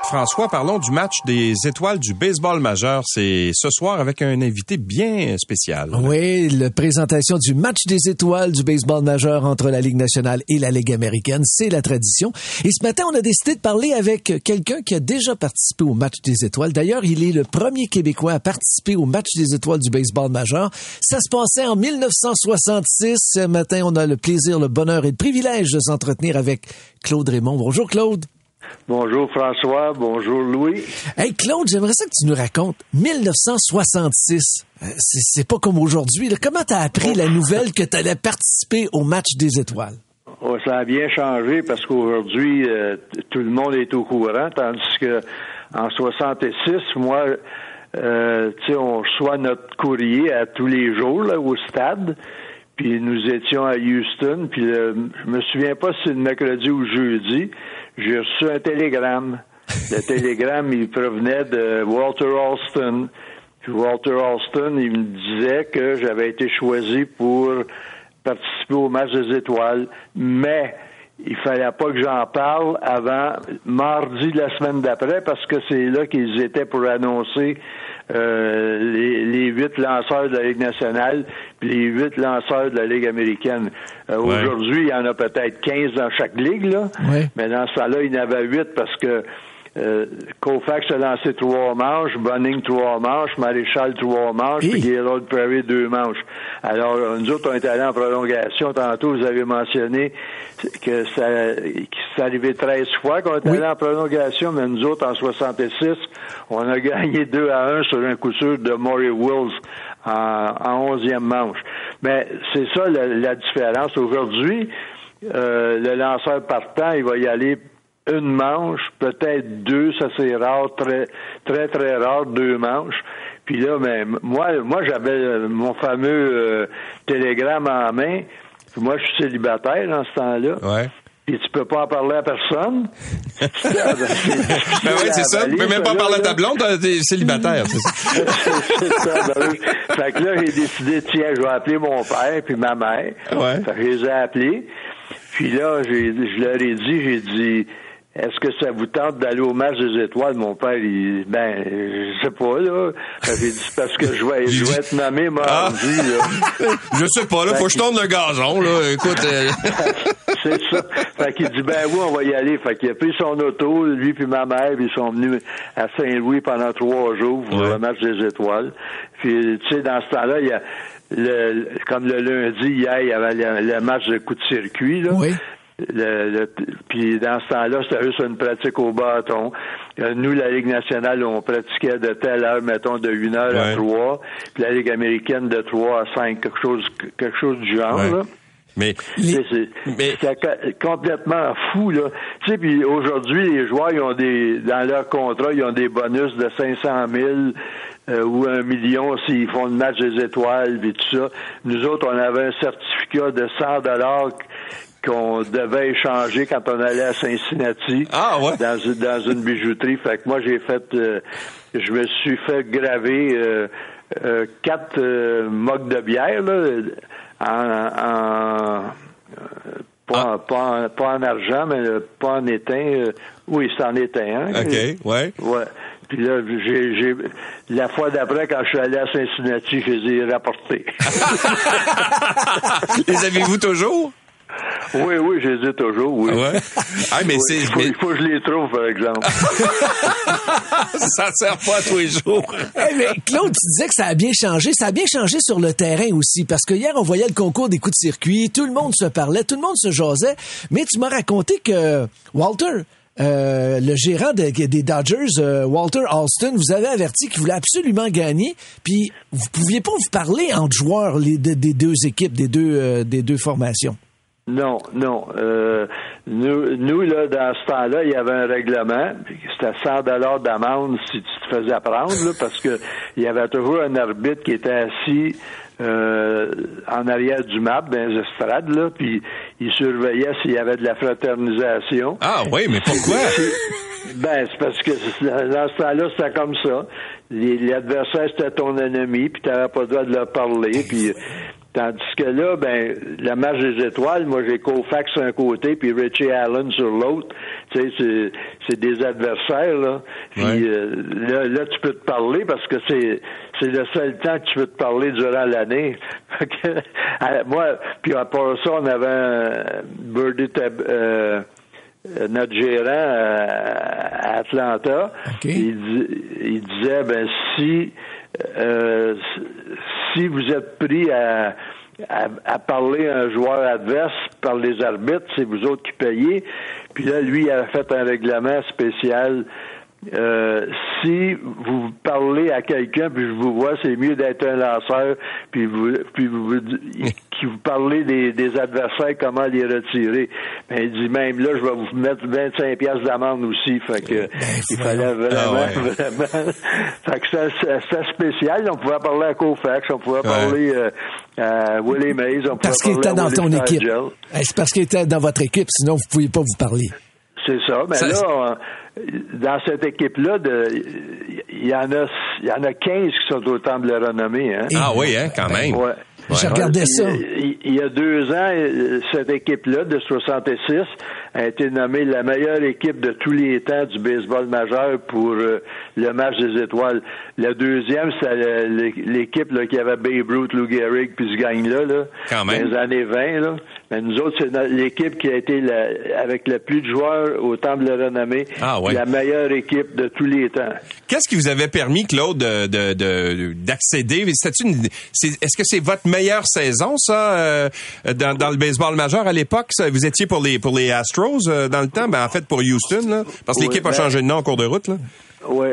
François, parlons du match des étoiles du baseball majeur. C'est ce soir avec un invité bien spécial. Oui, la présentation du match des étoiles du baseball majeur entre la Ligue nationale et la Ligue américaine. C'est la tradition. Et ce matin, on a décidé de parler avec quelqu'un qui a déjà participé au match des étoiles. D'ailleurs, il est le premier Québécois à participer au match des étoiles du baseball majeur. Ça se passait en 1966. Ce matin, on a le plaisir, le bonheur et le privilège de s'entretenir avec Claude Raymond. Bonjour Claude. Bonjour François, bonjour Louis. Hey Claude, j'aimerais ça que tu nous racontes 1966. Euh, c'est pas comme aujourd'hui. Comment t'as appris la nouvelle que tu allais participer au match des étoiles? Oh, ça a bien changé parce qu'aujourd'hui, euh, tout le monde est au courant, tandis que en 66, moi, euh, on reçoit notre courrier à tous les jours là, au stade. Puis nous étions à Houston. Puis je me souviens pas si c'est le mercredi ou le jeudi j'ai reçu un télégramme. Le télégramme, il provenait de Walter Alston. Puis Walter Alston, il me disait que j'avais été choisi pour participer au match des étoiles, mais il fallait pas que j'en parle avant mardi de la semaine d'après parce que c'est là qu'ils étaient pour annoncer euh, les, huit lanceurs de la Ligue nationale puis les huit lanceurs de la Ligue américaine. Euh, aujourd'hui, il y en a peut-être 15 dans chaque ligue, là. Mais dans ce temps-là, il y en avait huit parce que euh, Koufax a lancé trois manches, Bunning trois manches, Maréchal trois manches, puis Gaylord Perry deux manches. Alors, nous autres, on est allés en prolongation. Tantôt, vous avez mentionné que ça, c'est arrivé 13 fois qu'on est allé en prolongation, mais nous autres, en 66, on a gagné 2 à 1 sur un coup sûr de Maury Wills en, en 11e manche. Mais c'est ça la, différence. Aujourd'hui, euh, le lanceur partant, il va y aller une manche, peut-être deux, ça c'est rare, très, très, très rare, deux manches. Puis là, mais ben, moi, moi j'avais mon fameux euh, télégramme en main. moi, je suis célibataire dans ce temps-là. Ouais. Puis tu peux pas en parler à personne. ben oui, c'est ça. Tu peux même pas parler à ta blonde, t'es célibataire, c'est ça. c'est ça. Ben fait que là, j'ai décidé, tiens, je vais appeler mon père puis ma mère. Ouais. Fait que je les ai appelés. Puis là, je leur ai dit, j'ai dit, est-ce que ça vous tente d'aller au match des étoiles? Mon père, il, ben, je sais pas, là. J'ai dit, parce que je vais, je vais être nommé mardi, ah. là. je sais pas, là, faut que je tourne le gazon, là. Écoute. Euh. C'est ça. Fait qu'il dit, ben oui, on va y aller. Fait qu'il a pris son auto, lui puis ma mère, puis ils sont venus à Saint-Louis pendant trois jours pour le match des étoiles. Puis, tu sais, dans ce temps-là, il y a, le, comme le lundi, hier, il y avait le, match de coup de circuit, là. Oui. Le, puis dans ce temps-là, c'était juste une pratique au bâton. Euh, nous, la Ligue nationale, on pratiquait de telle heure, mettons, de 1 heure à 3, puis la Ligue américaine de 3 à 5, quelque chose, quelque chose du genre. Là. Mais, c'est complètement fou là. Tu sais, puis aujourd'hui, les joueurs, ils ont des dans leur contrat, ils ont des bonus de 500 000 euh, ou un million s'ils font le match des étoiles, et tout ça. Nous autres, on avait un certificat de 100 dollars qu'on devait échanger quand on allait à Cincinnati ah, ouais. dans, dans une bijouterie. Fait que moi j'ai fait euh, je me suis fait graver euh, euh, quatre moques de bière là, en, en pas, pas, en, argent, mais pas en étain. oui, c'est en étain. Hein, OK, ouais. Ouais. Puis là, j'ai, la fois d'après, quand je suis allé à Cincinnati, je les ai rapportés. les avez-vous toujours? Oui, oui, je les ai toujours, oui. Ouais. Ah, mais c'est, il, faut, il faut que je les trouve, par exemple. ça sert pas à tous les jours. mais Claude, tu disais que ça a bien changé. Ça a bien changé sur le terrain aussi, parce que hier, on voyait le concours des coups de circuit, tout le monde se parlait, tout le monde se jasait, mais tu m'as raconté que Walter, euh, le gérant des Dodgers, euh, Walter Alston, vous avez averti qu'il voulait absolument gagner, puis vous pouviez pas vous parler entre joueurs les, des, deux équipes, des deux, euh, des deux formations. Non, non. Euh, nous, nous, là, dans ce temps-là, il y avait un règlement. C'était 100 dollars d'amende si tu te faisais prendre, là, parce que il y avait toujours un arbitre qui était assis euh, en arrière du map, dans les estrades, là, puis il surveillait s'il y avait de la fraternisation. Ah oui, mais pourquoi? Ben, c'est parce que dans ce temps-là, c'était comme ça. L'adversaire, c'était ton ennemi, puis tu n'avais pas le droit de leur parler, puis Tandis que là, ben, la marche des étoiles, moi j'ai Koufax sur un côté, puis Richie Allen sur l'autre. Tu sais, c'est des adversaires, là. Puis euh, là, là, tu peux te parler parce que c'est c'est le seul temps que tu peux te parler durant l'année. moi, puis à part ça, on avait un Birdie euh, notre gérant à Atlanta. Il, il disait ben si euh, si vous êtes pris à, parler à un joueur adverse par les arbitres, c'est vous autres qui payez. Puis là, lui, il a fait un règlement spécial euh, si vous parlez à quelqu'un puis je vous vois, c'est mieux d'être un lanceur puis vous puis vous qui vous parlez des, des, adversaires comment les retirer. Ben, il dit même là je vais vous mettre 25 pièces d'amende aussi. Fait que ben, il fallait vraiment ah vraiment. fait que c'est spécial. On pouvait parler à Kofax, on pouvait parler euh, à Willie Mays, on pouvait parce qu'il était dans ton équipe. C'est parce qu'il était dans votre équipe, sinon vous ne pouviez pas vous parler. C'est ça. Mais là, dans cette équipe-là, il y en a, il y en a 15 qui sont au temple de la renommée. Hein? Ah oui, hein, quand même. Ouais. J'ai regardé ça. Il, y a deux ans, cette équipe-là de 66 a été nommée la meilleure équipe de tous les temps du baseball majeur pour euh, le match des étoiles. La deuxième, c'est l'équipe qui avait Babe Ruth, Lou Gehrig, puis ce gang-là, là, Quand même. dans les années 20. Là. Mais nous autres, c'est l'équipe qui a été la- avec le plus de joueurs au temps de la renommée, Ah, ouais. la meilleure équipe de tous les temps. Qu'est-ce qui vous avait permis, Claude, de- de- de- d'accéder? Est-ce que c'est votre meilleure saison, ça, euh, dans, dans le baseball majeur à l'époque? Vous étiez pour les pour les Astros euh, dans le temps? Ben, en fait, pour Houston, là, parce que Oui, l'équipe a ben- changé de nom en cours de route. Là. Oui,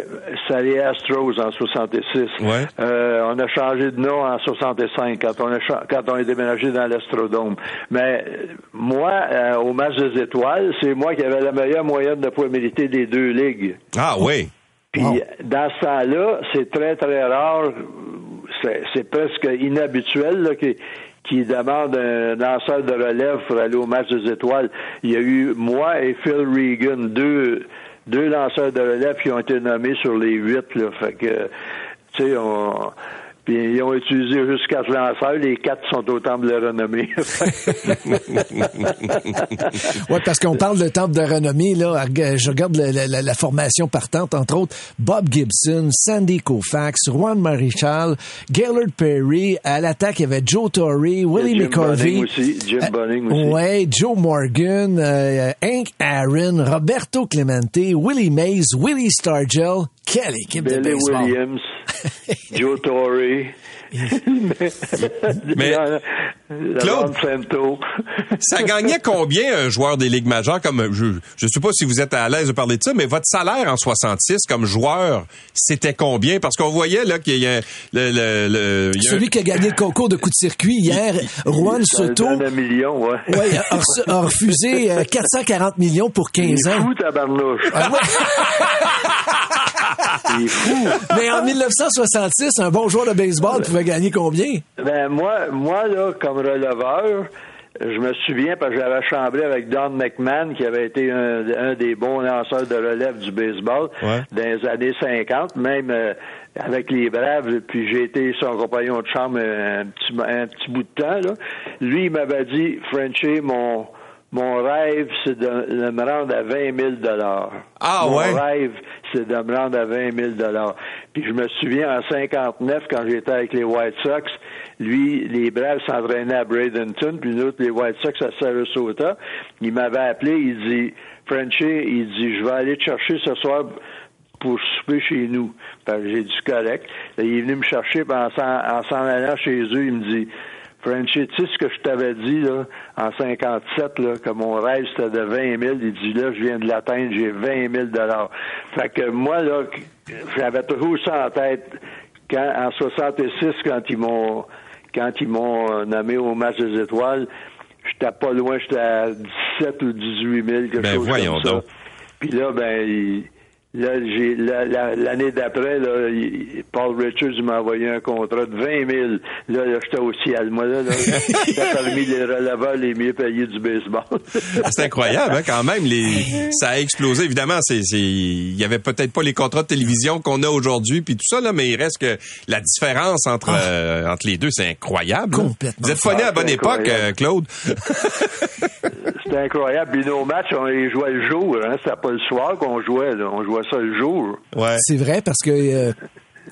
les Astros en 66. Ouais. Euh, on a changé de nom en 65 quand on a quand on est déménagé dans l'Astrodome. Mais moi, euh, au match des étoiles, c'est moi qui avais la meilleure moyenne de points mérités des deux ligues. Ah oui. Puis dans ce temps-là, c'est très très rare, c'est presque inhabituel là, qui qui demande un lanceur de relève pour aller au match des étoiles. Il y a eu moi et Phil Regan, deux deux lanceurs de relève qui ont été nommés sur les huit. Là, fait que tu sais, on puis ils ont utilisé juste quatre lanceurs, les quatre sont au temple de renommée. Ouais, parce qu'on parle de temple de renommée, là. Je regarde la, la- formation partante, entre autres, Bob Gibson, Sandy Koufax, Juan Marichal, Gaylord Perry. À l'attaque, il y avait Joe Torre, Willie McCarvey. Aussi, Jim Euh, Bunning aussi. Ouais, Joe Morgan, euh, Hank Aaron, Roberto Clemente, Willie Mays, Willie Stargell. Quelle équipe de Billy baseball. Williams, Joe Torre. Mais- Claude-. Ça gagnait combien un joueur des ligues majeures? Comme je je sais pas si vous êtes à l'aise de parler de ça mais votre salaire en 66 comme joueur c'était combien? Parce qu'on voyait là qu'il y a le le, le il y a un- Celui qui a gagné le concours de coup de circuit hier, Juan Soto. Un million, ouais. Ouais, a, refusé euh, 440 millions pour Il 15 est ans. fou, tabarnouche. Ah ouais. Il est fou. Mais en 1966, un bon joueur de baseball pouvait gagner combien? Ben, moi, moi, là, comme releveur, je me souviens parce que j'avais chambré avec Don McMahon, qui avait été un, un des bons lanceurs de relève du baseball Ouais. dans les années 50, même euh, avec les Braves, puis j'ai été son compagnon de chambre un petit, un petit bout de temps. Là. Lui, il m'avait dit, Frenchie, mon, mon rêve, c'est de, de me rendre à 20 000 Ah, Mon ouais? rêve, c'est de me rendre à 20 000 Puis je me souviens, en 59, quand j'étais avec les White Sox, lui, les Braves s'entraînaient à Bradenton, puis nous autres, les White Sox à Sarasota. Il m'avait appelé, il dit, Frenchie, il dit, je vais aller te chercher ce soir pour souper chez nous. Que j'ai dit correct. Là, il est venu me chercher, puis en s'en, en s'en allant chez eux, il me dit Frenchie, tu sais ce que je t'avais dit là, en 57, là, que mon rêve c'était de 20 000. Il dit là, je viens de l'atteindre, j'ai 20 000 Fait que moi, là, j'avais toujours ça en tête quand, en 66, quand ils m'ont quand ils m'ont euh, nommé au match des étoiles, j'étais pas loin, j'étais à 17 ou 18 000, quelque Ben, chose voyons comme ça. donc. Puis là, ben, il- la- la- l'année d'après, Paul Richards m'a envoyé un contrat de 20 000. Là, là j'étais au ciel. Moi, là, là j'étais parmi les releveurs les mieux payés du baseball. Ah, c'est incroyable hein, quand même les ça a explosé évidemment c'est c'est il y avait peut-être pas les contrats de télévision qu'on a aujourd'hui puis tout ça là mais il reste que la différence entre euh, entre les deux c'est incroyable là. Complètement. vous êtes phoné à la bonne époque euh, Claude C'était incroyable. Puis nos matchs, on les jouait le jour. Hein. C'était pas le soir qu'on jouait. Là. On jouait le jour. ouais C'est vrai parce que euh,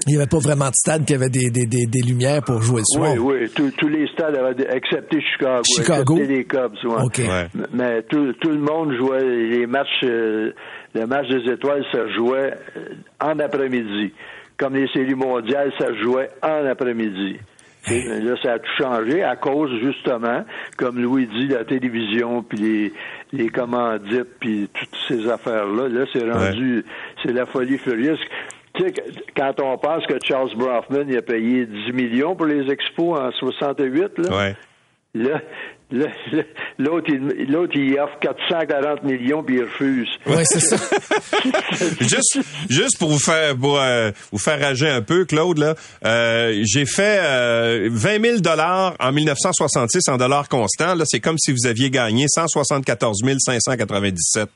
il y avait pas vraiment de stade qui avait des, des, des, des lumières pour jouer le soir. Oui, oui. Tous- tous les stades, avaient excepté Chicago. Chicago? Excepté les Cubs. ouais. Ouais. Mais tout, tout le monde jouait les matchs. euh, le match des étoiles, ça jouait euh, en après-midi. Comme les séries mondiales, ça jouait en après-midi. Et Là, ça a tout changé à cause, justement, comme Louis dit, la télévision, puis les, les commandites, puis toutes ces affaires-là. Là, c'est rendu, c'est la folie furieuse. Tu sais, quand on pense que Charles Brofman il a payé 10 millions pour les expos en 68, là, ouais là, l'autre, il, l'autre, il offre 440 millions puis il refuse. Ouais, c'est ça. juste, juste pour vous faire, pour, euh, vous faire rager un peu, Claude, là, euh, j'ai fait euh, 20 000 dollars en 1966 en dollars constants. Là, c'est comme si vous aviez gagné 174 597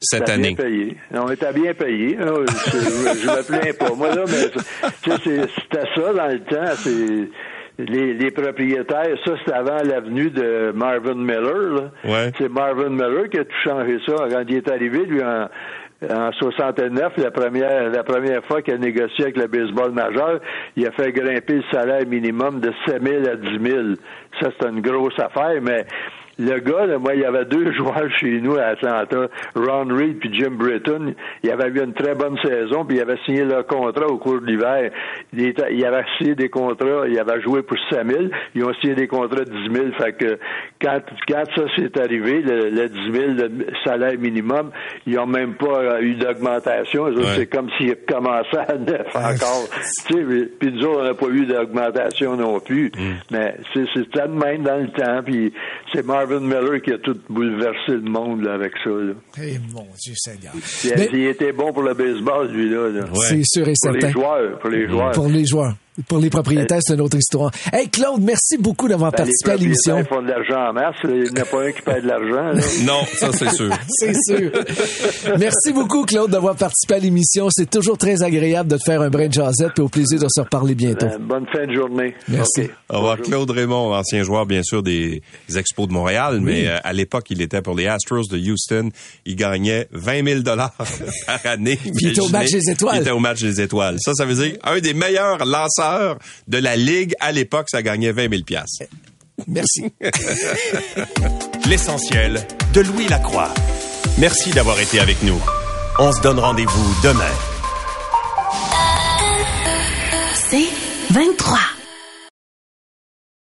cette année. bien payé. On était bien payé. Je, je, je me plains pas. Moi, là, mais c'était ça dans le temps. C'est, les, les propriétaires, ça c'est avant l'avenue de Marvin Miller. Ouais. C'est Marvin Miller qui a tout changé ça quand il est arrivé, lui, en, en 69, la première, la première fois qu'il a négocié avec le baseball majeur, il a fait grimper le salaire minimum de 7 000 à 10 000. Ça, c'est une grosse affaire, mais le gars, là, moi, il y avait deux joueurs chez nous à Atlanta, Ron Reed puis Jim Britton. Il avait eu une très bonne saison, puis il avait signé leur contrat au cours de l'hiver. Il, il avait signé des contrats, il avait joué pour 5 000, ils ont signé des contrats de 10 000. Fait que quand, quand ça s'est arrivé, le, le 10 000, le salaire minimum, ils n'ont même pas euh, eu d'augmentation. Ouais. C'est comme s'ils recommençaient à neuf encore. tu sais, puis nous autres, on n'a pas eu d'augmentation non plus. Mais c'est de même dans le temps. Puis c'est Marvin Miller qui a tout bouleversé le monde là, avec ça. Eh, mon Dieu Seigneur. Il, Mais- il était bon pour le baseball, lui là. C'est sûr et Pour certain. les joueurs, pour les joueurs. Pour les joueurs. Pour les propriétaires, c'est une autre histoire. Hey, Claude, merci beaucoup d'avoir Ben, les participé à l'émission. propriétaires font de l'argent en masse. Il n'y en a pas un qui paie de l'argent. Non, ça c'est sûr. C'est sûr. Merci beaucoup, Claude, d'avoir participé à l'émission. C'est toujours très agréable de te faire un brin de jasette, puis au plaisir de se reparler bientôt. Euh, bonne fin de journée. Merci. Au revoir, Claude Raymond, ancien joueur, bien sûr, des Expos de Montréal, mais euh, à l'époque, il était pour les Astros de Houston. Il gagnait 20 000 dollars par année. il était au match des étoiles. Il était au match des étoiles. Ça, ça veut dire un des meilleurs lanceurs de la Ligue à l'époque, ça gagnait 20 000 piastres. Merci. L'essentiel de Louis Lacroix. Merci d'avoir été avec nous. On se donne rendez-vous demain. C'est